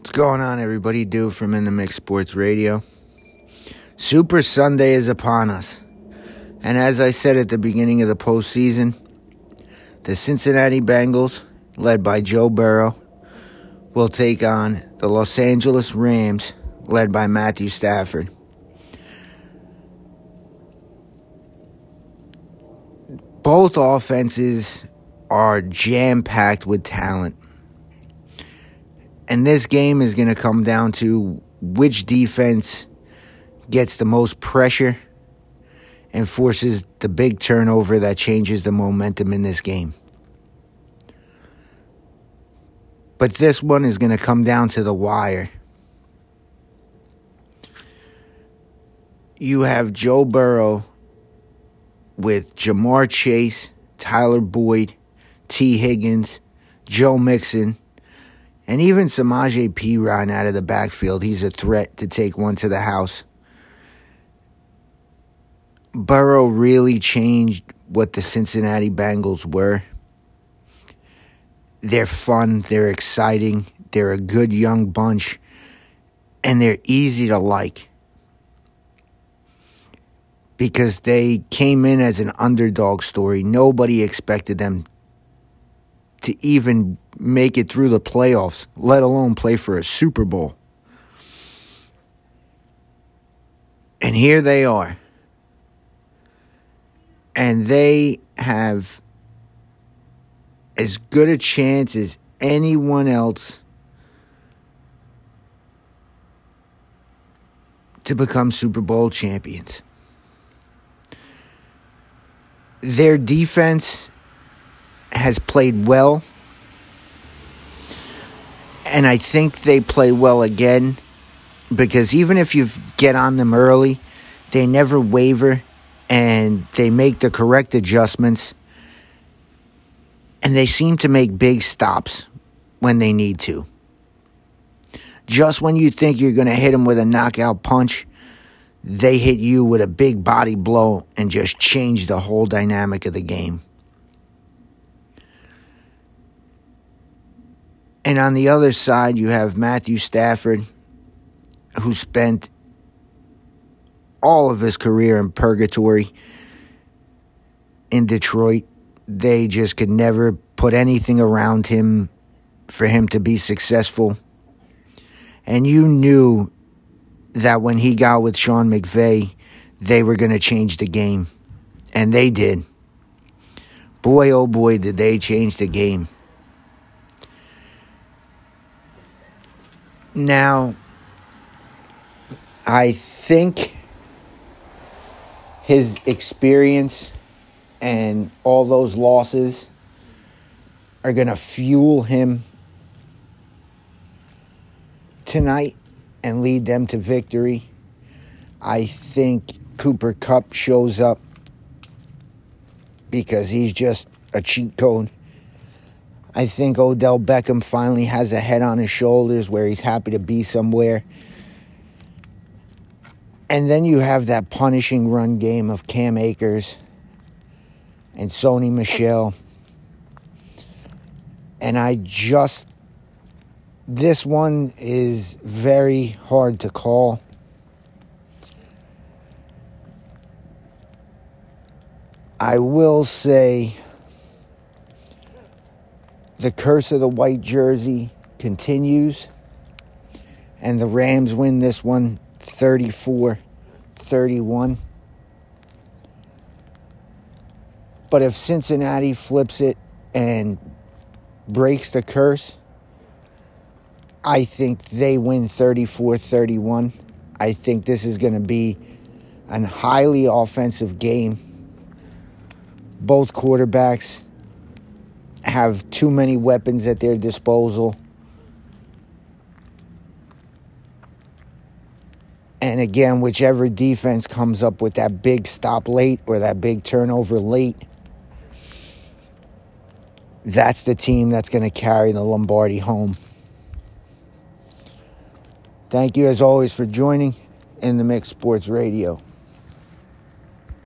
What's going on, everybody? Do from In the Mix Sports Radio. Super Sunday is upon us. And as I said at the beginning of the postseason, the Cincinnati Bengals, led by Joe Burrow, will take on the Los Angeles Rams, led by Matthew Stafford. Both offenses are jam packed with talent. And this game is going to come down to which defense gets the most pressure and forces the big turnover that changes the momentum in this game. But this one is going to come down to the wire. You have Joe Burrow with Ja'Marr Chase, Tyler Boyd, Tee Higgins, Joe Mixon, and even Samaje Perine out of the backfield, he's a threat to take one to the house. Burrow really changed what the Cincinnati Bengals were. They're fun, they're exciting, they're a good young bunch, and they're easy to like. Because they came in as an underdog story. Nobody expected them to even make it through the playoffs, let alone play for a Super Bowl. And here they are. And they have as good a chance as anyone else to become Super Bowl champions. Their defense has played well. And I think they play well again because even if you get on them early, they never waver and they make the correct adjustments. And they seem to make big stops when they need to. Just when you think you're going to hit them with a knockout punch, they hit you with a big body blow and just change the whole dynamic of the game. And on the other side, you have Matthew Stafford, who spent all of his career in purgatory in Detroit. They just could never put anything around him for him to be successful. And you knew that when he got with Sean McVay, they were going to change the game. And they did. Boy, oh boy, did they change the game. Now, I think his experience and all those losses are going to fuel him tonight and lead them to victory. I think Cooper Kupp shows up because he's just a cheat code. I think Odell Beckham finally has a head on his shoulders where he's happy to be somewhere. And then you have that punishing run game of Cam Akers and Sony Michel. And I just, this one is very hard to call. I will say the curse of the white jersey continues, and the Rams win this one 34 31. But if Cincinnati flips it and breaks the curse, I think they win 34 31. I think this is going to be an highly offensive game. Both quarterbacks have too many weapons at their disposal. And again, whichever defense comes up with that big stop late or that big turnover late, that's the team that's going to carry the Lombardi home. Thank you, as always, for joining in the Mix Sports Radio.